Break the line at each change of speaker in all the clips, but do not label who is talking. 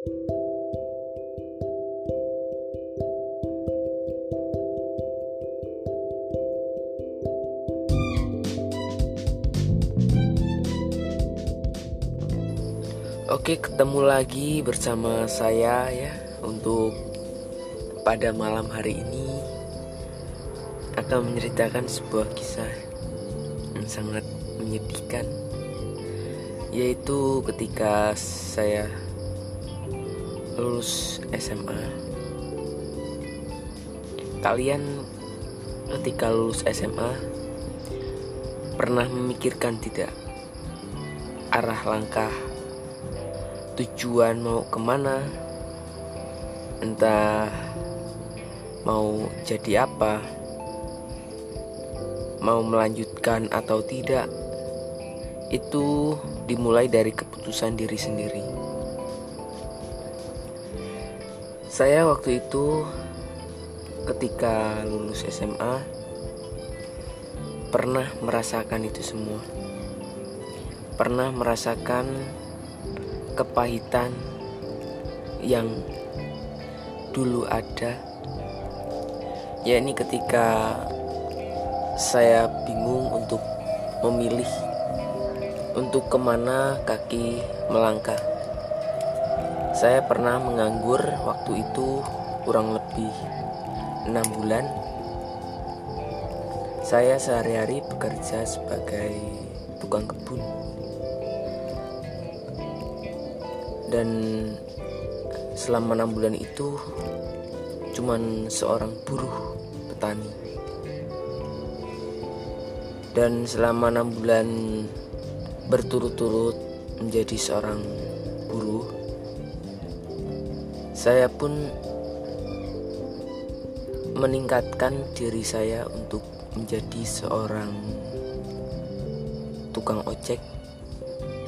Oke, ketemu lagi bersama saya ya untuk pada malam hari ini akan menceritakan sebuah kisah yang sangat menyedihkan yaitu ketika saya lulus SMA. Kalian ketika lulus SMA pernah memikirkan tidak arah langkah tujuan mau ke mana? Entah mau jadi apa? Mau melanjutkan atau tidak? Itu dimulai dari keputusan diri sendiri saya waktu itu ketika lulus SMA pernah merasakan itu semua. Pernah merasakan kepahitan yang dulu ada. Yakni ketika saya bingung untuk memilih untuk ke mana kaki melangkah saya pernah menganggur waktu itu kurang lebih enam bulan. Saya sehari-hari bekerja sebagai tukang kebun. Dan selama enam bulan itu cuman seorang buruh petani. Dan selama enam bulan berturut-turut menjadi seorang buruh saya pun meningkatkan diri saya untuk menjadi seorang tukang ojek.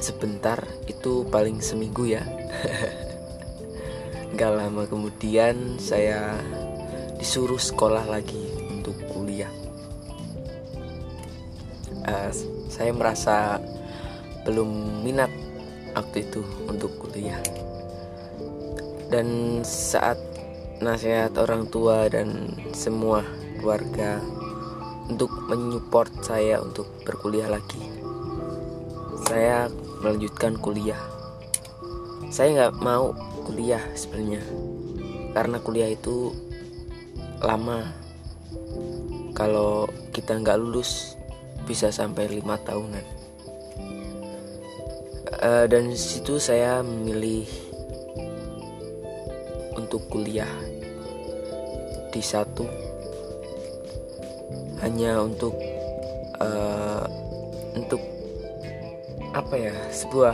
Sebentar itu paling seminggu ya. Gak lama kemudian saya disuruh sekolah lagi untuk kuliah. Uh, Saya merasa belum minat waktu itu untuk kuliah Dan saat nasihat orang tua dan semua keluarga untuk menyupport saya untuk berkuliah lagi saya melanjutkan kuliah. Saya nggak mau kuliah sebenarnya, karena kuliah itu lama. Kalau kita nggak lulus, bisa sampai lima tahunan. Uh, dan situ saya memilih untuk kuliah di satu. Hanya untuk uh, untuk apa ya sebuah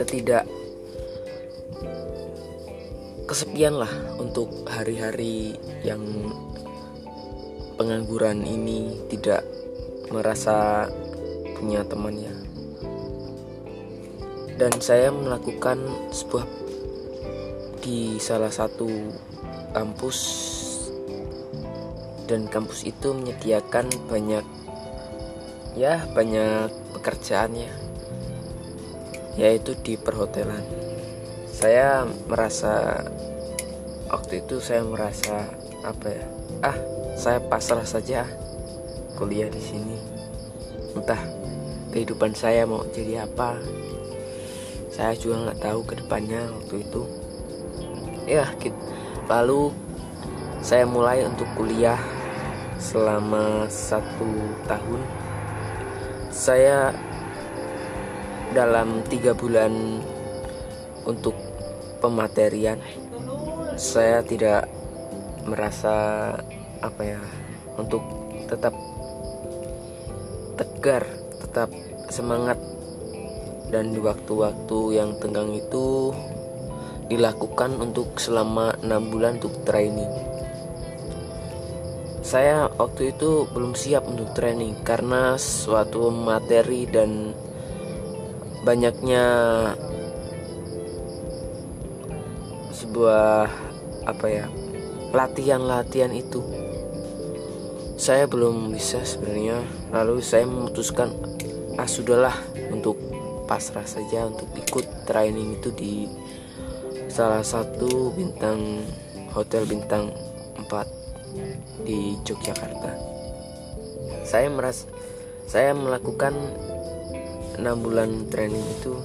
ketidak kesepian lah untuk hari-hari yang pengangguran ini tidak merasa punya temannya. Dan saya melakukan sebuah di salah satu kampus. Dan kampus itu menyediakan banyak ya banyak pekerjaannya yaitu di perhotelan. Saya merasa waktu itu saya merasa apa ya ah saya pasrah saja kuliah di sini. Entah kehidupan saya mau jadi apa. Saya juga nggak tahu ke depannya waktu itu ya gitu. lalu saya mulai untuk kuliah selama satu tahun saya dalam tiga bulan untuk pematerian saya tidak merasa apa ya untuk tetap tegar tetap semangat dan di waktu-waktu yang tenggang itu dilakukan untuk selama enam bulan untuk training. Saya waktu itu belum siap untuk training karena suatu materi dan banyaknya sebuah apa ya latihan-latihan itu. Saya belum bisa sebenarnya. Lalu saya memutuskan ah sudahlah untuk pasrah saja untuk ikut training itu di salah satu bintang hotel bintang 4 di Yogyakarta. Saya meras saya melakukan enam bulan training itu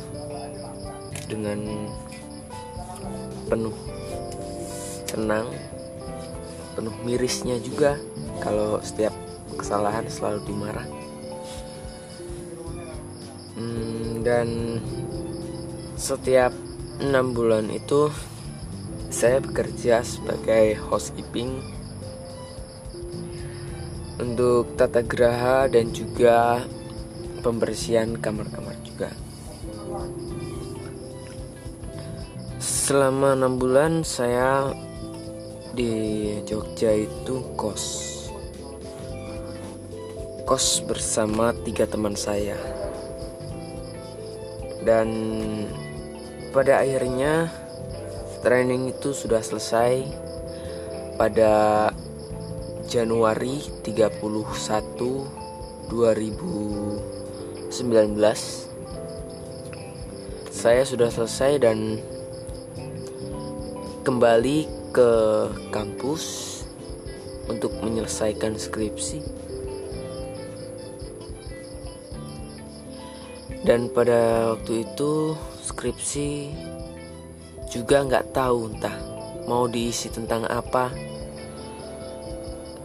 dengan penuh senang, penuh mirisnya juga kalau setiap kesalahan selalu dimarah. Hmm, dan setiap enam bulan itu saya bekerja sebagai housekeeping. Untuk tata geraha dan juga pembersihan kamar-kamar juga. Selama enam bulan saya di Jogja itu kos, kos bersama tiga teman saya, dan pada akhirnya training itu sudah selesai pada Januari 31 2019 saya sudah selesai dan kembali ke kampus untuk menyelesaikan skripsi. Dan pada waktu itu skripsi juga nggak tahu entah mau diisi tentang apa.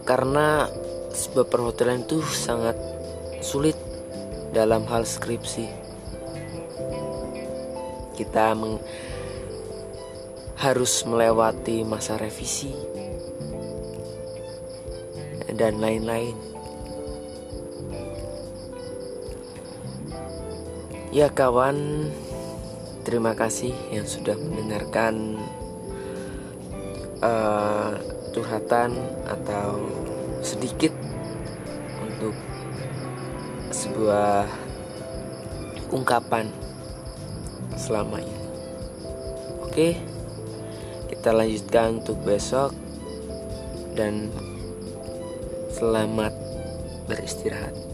Karena sebuah perhotelan itu sangat sulit dalam hal skripsi. Kita meng harus melewati masa revisi dan lain-lain. Ya kawan Terima kasih yang sudah mendengarkan uh, curhatan atau sedikit untuk sebuah ungkapan selama ini. Oke, kita lanjutkan untuk besok dan selamat beristirahat.